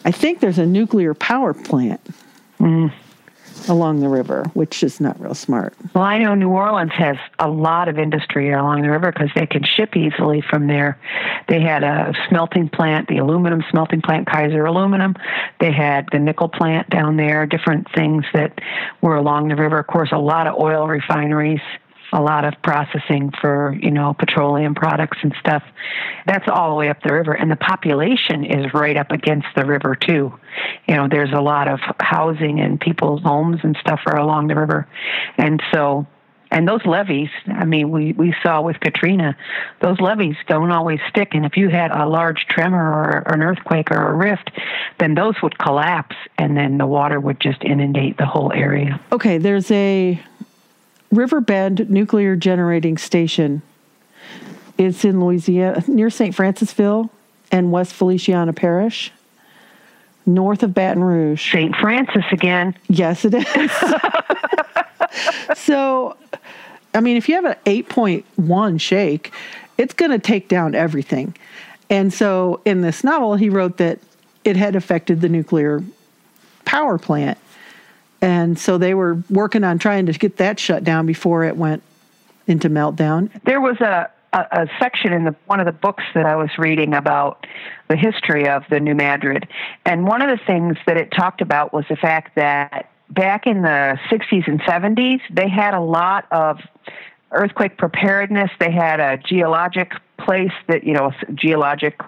Speaker 2: I think there's a nuclear power plant mm. Along the river, which is not real smart.
Speaker 1: Well, I know New Orleans has a lot of industry along the river because they can ship easily from there. They had a smelting plant, the aluminum smelting plant, Kaiser Aluminum. They had the nickel plant down there, different things that were along the river. Of course, a lot of oil refineries a lot of processing for you know petroleum products and stuff. That's all the way up the river and the population is right up against the river too. You know there's a lot of housing and people's homes and stuff are along the river. And so and those levees i mean we we saw with katrina those levees don't always stick and if you had a large tremor or an earthquake or a rift then those would collapse and then the water would just inundate the whole area.
Speaker 2: Okay, there's a Riverbend nuclear generating station. It's in Louisiana, near St. Francisville and West Feliciana Parish, north of Baton Rouge.
Speaker 1: st francis again
Speaker 2: Yes, it is. so, I mean, if you have an 8.1 shake, it's going to take down everything. And so, in this novel, he wrote that it had affected the nuclear power plant. And so they were working on trying to get that shut down before it went into meltdown.
Speaker 1: there was a, a, a section in the one of the books that I was reading about the history of the New Madrid, and one of the things that it talked about was the fact that back in the 60s and 70s they had a lot of earthquake preparedness. They had a geologic place that you know geologic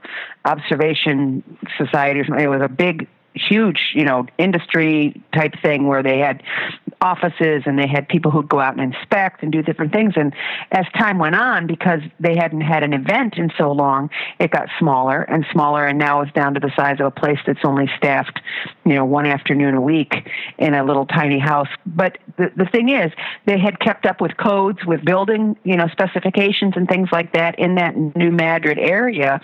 Speaker 1: observation society. or something. It was a big huge, you know, industry type thing where they had offices and they had people who'd go out and inspect and do different things. And as time went on, because they hadn't had an event in so long, it got smaller and smaller, and now it's down to the size of a place that's only staffed, you know, one afternoon a week in a little tiny house. But the the thing is, they had kept up with codes, with building, you know, specifications and things like that in that New Madrid area,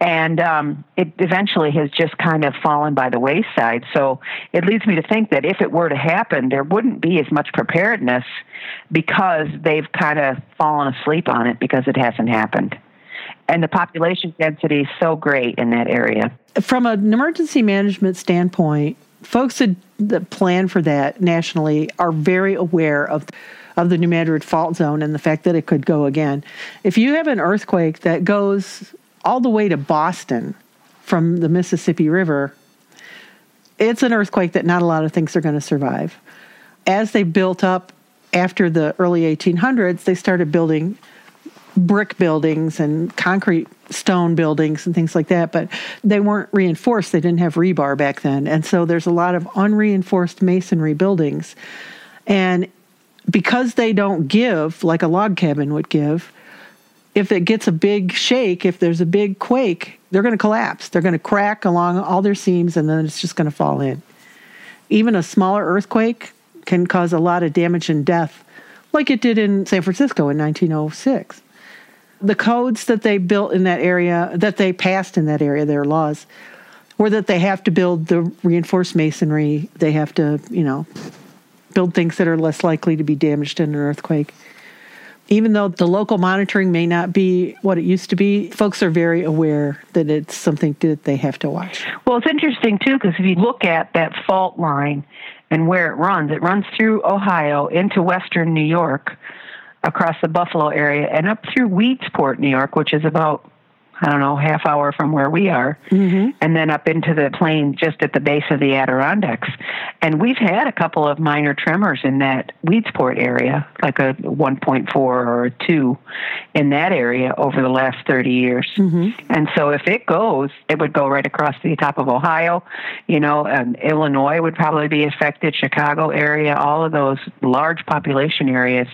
Speaker 1: and um, it eventually has just kind of fallen by the wayside. So it leads me to think that if it were to happen, there wouldn't be as much preparedness because they've kind of fallen asleep on it because it hasn't happened. And the population density is so great in that area.
Speaker 2: From an emergency management standpoint, folks that, that plan for that nationally are very aware of of the New Madrid fault zone and the fact that it could go again. If you have an earthquake that goes all the way to Boston from the Mississippi River, it's an earthquake that not a lot of things are going to survive. As they built up after the early 1800s, they started building brick buildings and concrete stone buildings and things like that, but they weren't reinforced. They didn't have rebar back then. And so there's a lot of unreinforced masonry buildings. And because they don't give like a log cabin would give, if it gets a big shake, if there's a big quake, they're going to collapse. They're going to crack along all their seams and then it's just going to fall in. Even a smaller earthquake can cause a lot of damage and death, like it did in San Francisco in 1906. The codes that they built in that area, that they passed in that area, their laws, were that they have to build the reinforced masonry. They have to, you know, build things that are less likely to be damaged in an earthquake. Even though the local monitoring may not be what it used to be, folks are very aware that it's something that they have to watch.
Speaker 1: Well, it's interesting too because if you look at that fault line and where it runs, it runs through Ohio into western New York, across the Buffalo area, and up through Weedsport, New York, which is about I don't know, half hour from where we are,
Speaker 2: Mm-hmm.
Speaker 1: and then up into the plain just at the base of the Adirondacks. And we've had a couple of minor tremors in that Weedsport area, like a 1.4 or a 2 in that area over the last 30 years. And so if it goes, it would go right across the top of Ohio. You know, um, Illinois would probably be affected, Chicago area, all of those large population areas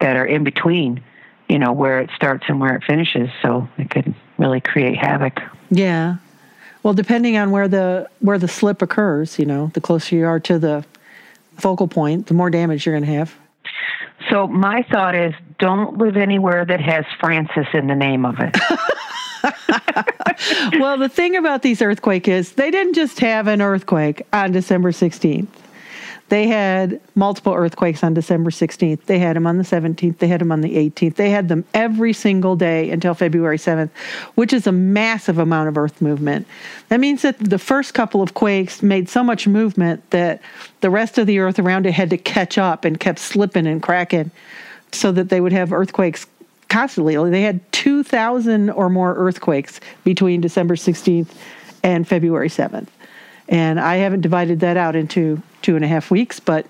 Speaker 1: that are in between you know where it starts and where it finishes so it could really create havoc
Speaker 2: Yeah. Well, depending on where the where the slip occurs, you know, the closer you are to the focal point, the more damage you're going to have.
Speaker 1: so my thought is don't live anywhere that has francis in the name of it [laughs] [laughs]
Speaker 2: well, the thing about these earthquakes is they didn't just have an earthquake on December 16th. They had multiple earthquakes on December 16th. They had them on the 17th. They had them on the 18th. They had them every single day until February 7th, which is a massive amount of earth movement. That means that the first couple of quakes made so much movement that the rest of the earth around it had to catch up and kept slipping and cracking so that they would have earthquakes constantly. They had 2,000 or more earthquakes between December 16th and February 7th. And I haven't divided that out into two and a half weeks, but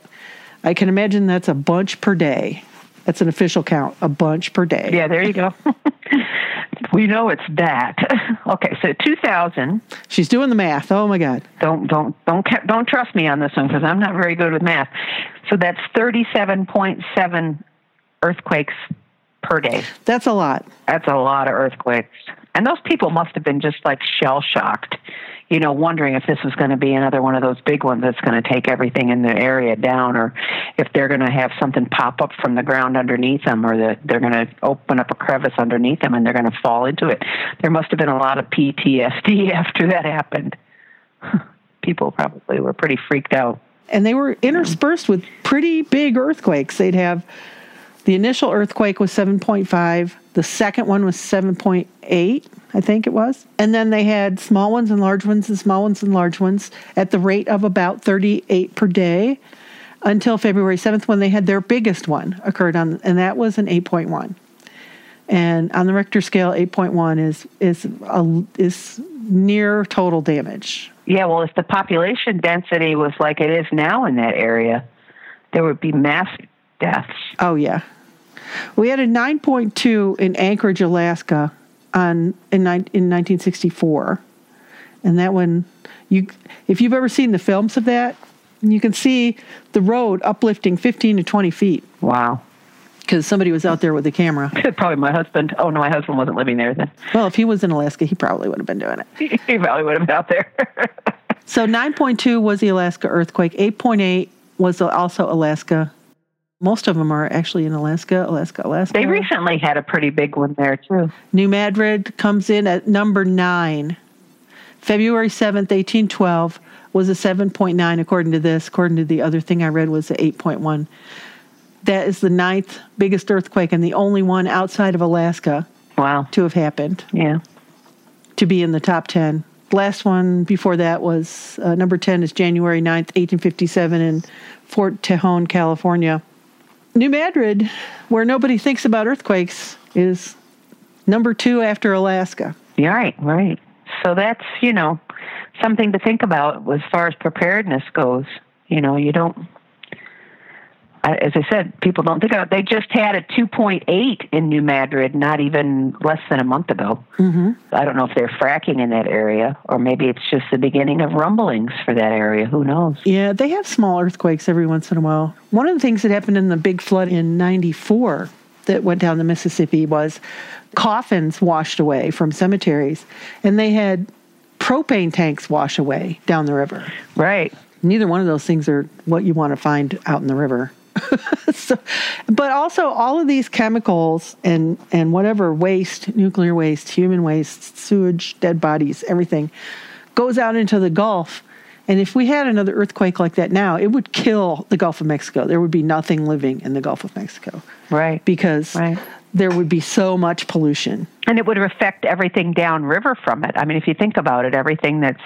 Speaker 2: I can imagine that's a bunch per day. That's an official count, a bunch per day.
Speaker 1: Yeah, there you go. [laughs] we know it's that. [laughs] okay, so 2000.
Speaker 2: She's doing the math. Oh my God.
Speaker 1: Don't don't don't don't trust me on this one because I'm not very good with math. So that's 37.7 earthquakes per day.
Speaker 2: That's a lot.
Speaker 1: That's a lot of earthquakes. And those people must have been just like shell shocked, you know, wondering if this was going to be another one of those big ones that's going to take everything in the area down, or if they're going to have something pop up from the ground underneath them, or that they're going to open up a crevice underneath them and they're going to fall into it. There must have been a lot of PTSD [laughs] after that happened. [laughs] people probably were pretty freaked out.
Speaker 2: And they were interspersed with pretty big earthquakes. They'd have the initial earthquake was 7.5. The second one was 7.8, I think it was. And then they had small ones and large ones and small ones and large ones at the rate of about 38 per day until February 7th when they had their biggest one occurred on and that was an 8.1. And on the Richter scale 8.1 is is a, is near total damage.
Speaker 1: Yeah, well if the population density was like it is now in that area, there would be mass deaths.
Speaker 2: Oh yeah. We had a 9.2 in Anchorage, Alaska, on in, in 1964, and that one, you if you've ever seen the films of that, you can see the road uplifting 15 to 20 feet.
Speaker 1: Wow.
Speaker 2: Because somebody was out there with a the camera. [laughs]
Speaker 1: probably my husband. Oh no, my husband wasn't living there then.
Speaker 2: Well, if he was in Alaska, he probably would have been doing
Speaker 1: it. [laughs] he probably would have been out there. [laughs]
Speaker 2: so 9.2 was the Alaska earthquake. 8.8 was also Alaska. Most of them are actually in Alaska, Alaska, Alaska.
Speaker 1: They recently had a pretty big one there too.
Speaker 2: New Madrid comes in at number nine. February 7th, 1812 was a 7.9 according to this. According to the other thing I read was a 8.1. That is the ninth biggest earthquake and the only one outside of Alaska.
Speaker 1: Wow.
Speaker 2: To have happened.
Speaker 1: Yeah.
Speaker 2: To be in the top 10. Last one before that was uh, number 10 is January 9th, 1857 in Fort Tejon, California. New Madrid, where nobody thinks about earthquakes, is number two after Alaska.
Speaker 1: Yeah, right, right. So that's, you know, something to think about as far as preparedness goes. You know, you don't as I said, people don't think about. it. They just had a 2.8 in New Madrid not even less than a month ago.
Speaker 2: Mm-hmm.
Speaker 1: I don't know if they're fracking in that area or maybe it's just the beginning of rumblings for that area. Who knows?
Speaker 2: Yeah, they have small earthquakes every once in a while. One of the things that happened in the big flood in 94 that went down the Mississippi was coffins washed away from cemeteries and they had propane tanks wash away down the river.
Speaker 1: Right.
Speaker 2: Neither one of those things are what you want to find out in the river. [laughs] so, but also all of these chemicals and and whatever waste, nuclear waste, human waste, sewage, dead bodies, everything goes out into the Gulf. And if we had another earthquake like that now, it would kill the Gulf of Mexico. There would be nothing living in the Gulf of Mexico.
Speaker 1: Right.
Speaker 2: Because
Speaker 1: right.
Speaker 2: there would be so much pollution.
Speaker 1: And it would affect everything downriver from it. I mean, if you think about it, everything that's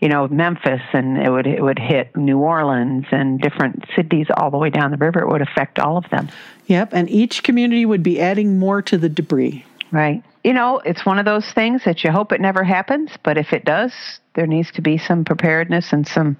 Speaker 1: you know Memphis, and it would it would hit New Orleans and different cities all the way down the river. It would affect all of them.
Speaker 2: Yep, and each community would be adding more to the debris.
Speaker 1: Right. You know, it's one of those things that you hope it never happens, but if it does, there needs to be some preparedness and some,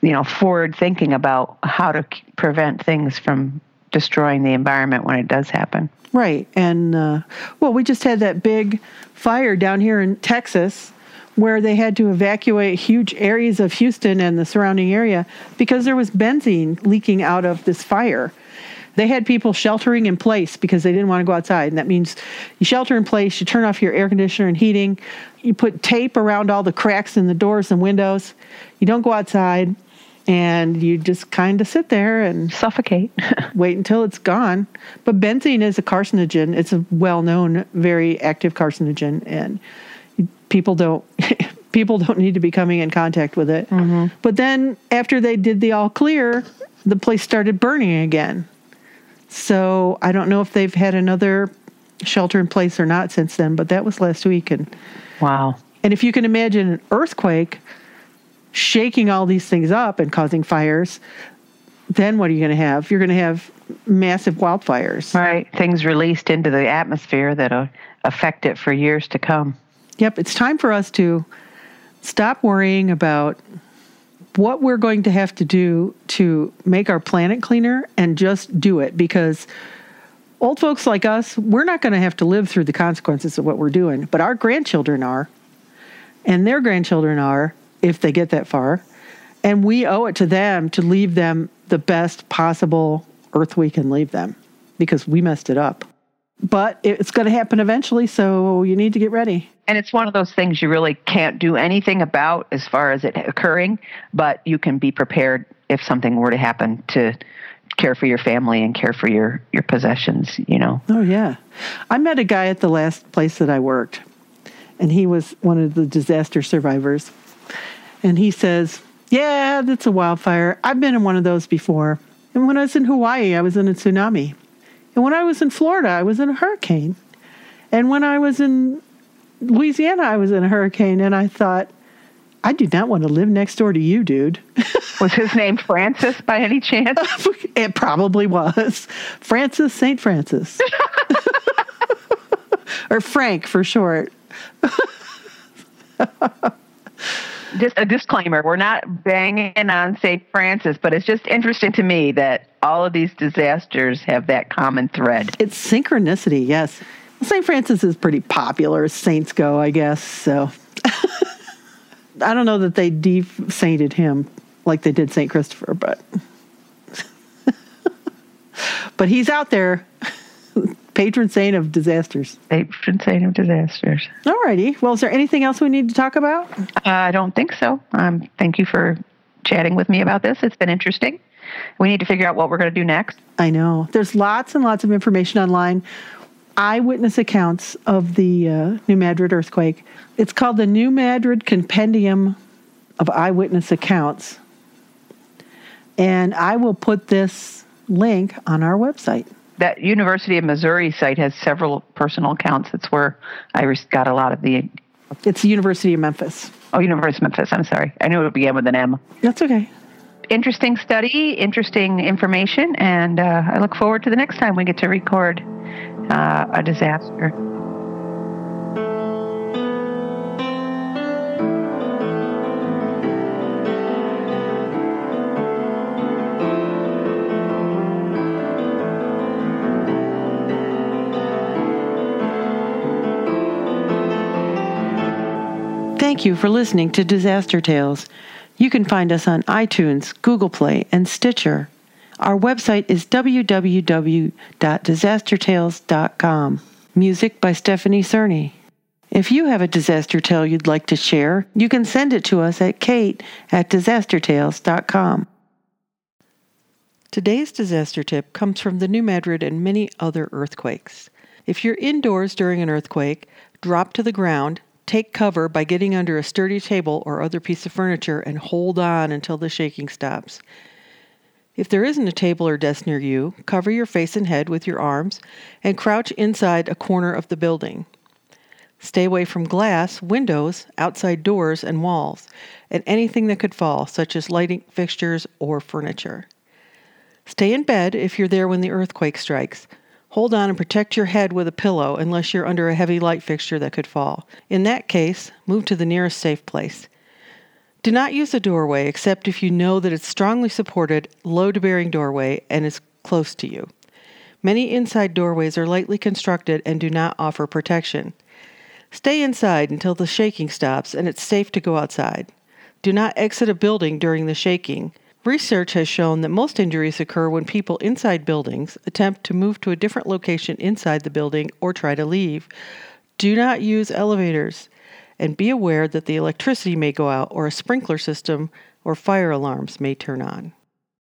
Speaker 1: you know, forward thinking about how to prevent things from destroying the environment when it does happen.
Speaker 2: Right. And, uh, well, we just had that big fire down here in Texas where they had to evacuate huge areas of Houston and the surrounding area because there was benzene leaking out of this fire. They had people sheltering in place because they didn't want to go outside. And that means you shelter in place, you turn off your air conditioner and heating, you put tape around all the cracks in the doors and windows, you don't go outside, and you just kind of sit there and
Speaker 1: Suffocate. [laughs]
Speaker 2: wait until it's gone. But benzene is a carcinogen. It's a well-known, very active carcinogen, and people don't [laughs] people don't need to be coming in contact with it. Mm-hmm. But then after they did the all clear, the place started burning again. So I don't know if they've had another shelter in place or not since then. But that was last week, and
Speaker 1: wow.
Speaker 2: and if you can imagine an earthquake shaking all these things up and causing fires, then what are you going to have? You're going to have massive wildfires.
Speaker 1: Right. Things released into the atmosphere that'll affect it for years to come.
Speaker 2: Yep, it's time for us to stop worrying about what we're going to have to do to make our planet cleaner and just do it because old folks like us, we're not going to have to live through the consequences of what we're doing, but our grandchildren are, and their grandchildren are if they get that far. And we owe it to them to leave them the best possible earth we can leave them because we messed it up. But it's going to happen eventually, so you need to get ready.
Speaker 1: And it's one of those things you really can't do anything about as far as it occurring, but you can be prepared if something were to happen to care for your family and care for your, your possessions, you know.
Speaker 2: Oh, yeah. I met a guy at the last place that I worked, and he was one of the disaster survivors. And he says, Yeah, that's a wildfire. I've been in one of those before. And when I was in Hawaii, I was in a tsunami. And when I was in Florida, I was in a hurricane. And when I was in Louisiana, I was in a hurricane. And I thought, I do not want to live next door to you, dude. [laughs]
Speaker 1: Was his name Francis by any chance? [laughs]
Speaker 2: it probably was. Francis St. Francis. [laughs] or Frank for short.
Speaker 1: Just a disclaimer we're not banging on st francis but it's just interesting to me that all of these disasters have that common thread
Speaker 2: It's synchronicity, yes. St. Francis is pretty popular as saints go, I guess. So [laughs] I don't know that they de-sainted him like they did St. Christopher, but [laughs] but he's out there, [laughs] patron saint of disasters.
Speaker 1: patron saint of disasters
Speaker 2: Alrighty. Well, is there anything else we need to talk about?
Speaker 1: uh, i don't think so um, thank you for chatting with me about this it's been interesting we need to figure out what we're going to do next
Speaker 2: I know. There's lots and lots of information online. Eyewitness accounts of the uh, New Madrid earthquake. It's called the New Madrid Compendium of Eyewitness Accounts. And I will put this link on our website.
Speaker 1: That university of missouri site has several personal accounts That's where i got a lot of the
Speaker 2: It's the University of Memphis.
Speaker 1: oh university of memphis i'm sorry i knew it began with an m
Speaker 2: That's okay.
Speaker 1: interesting study, interesting information, and uh, I look forward to the next time we get to record uh, a disaster.
Speaker 2: Thank you for listening to Disaster Tales. You can find us on iTunes, Google Play, and Stitcher. Our website is www.disastertales.com. Music by Stephanie Cerny. If you have a disaster tale you'd like to share, you can send it to us at kate at disastertales.com. Today's disaster tip comes from the New Madrid and many other earthquakes. If you're indoors during an earthquake, drop to the ground, take cover by getting under a sturdy table or other piece of furniture, and hold on until the shaking stops. If there isn't a table or desk near you, cover your face and head with your arms and crouch inside a corner of the building. Stay away from glass, windows, outside doors, and walls, and anything that could fall, such as lighting fixtures or furniture. Stay in bed if you're there when the earthquake strikes. Hold on and protect your head with a pillow unless you're under a heavy light fixture that could fall. In that case, move to the nearest safe place. Do not use a doorway except if you know that it's strongly supported, load bearing doorway and is close to you. Many inside doorways are lightly constructed and do not offer protection. Stay inside until the shaking stops and it's safe to go outside. Do not exit a building during the shaking. Research has shown that most injuries occur when people inside buildings attempt to move to a different location inside the building or try to leave. Do not use elevators and be aware that the electricity may go out or a sprinkler system or fire alarms may turn on.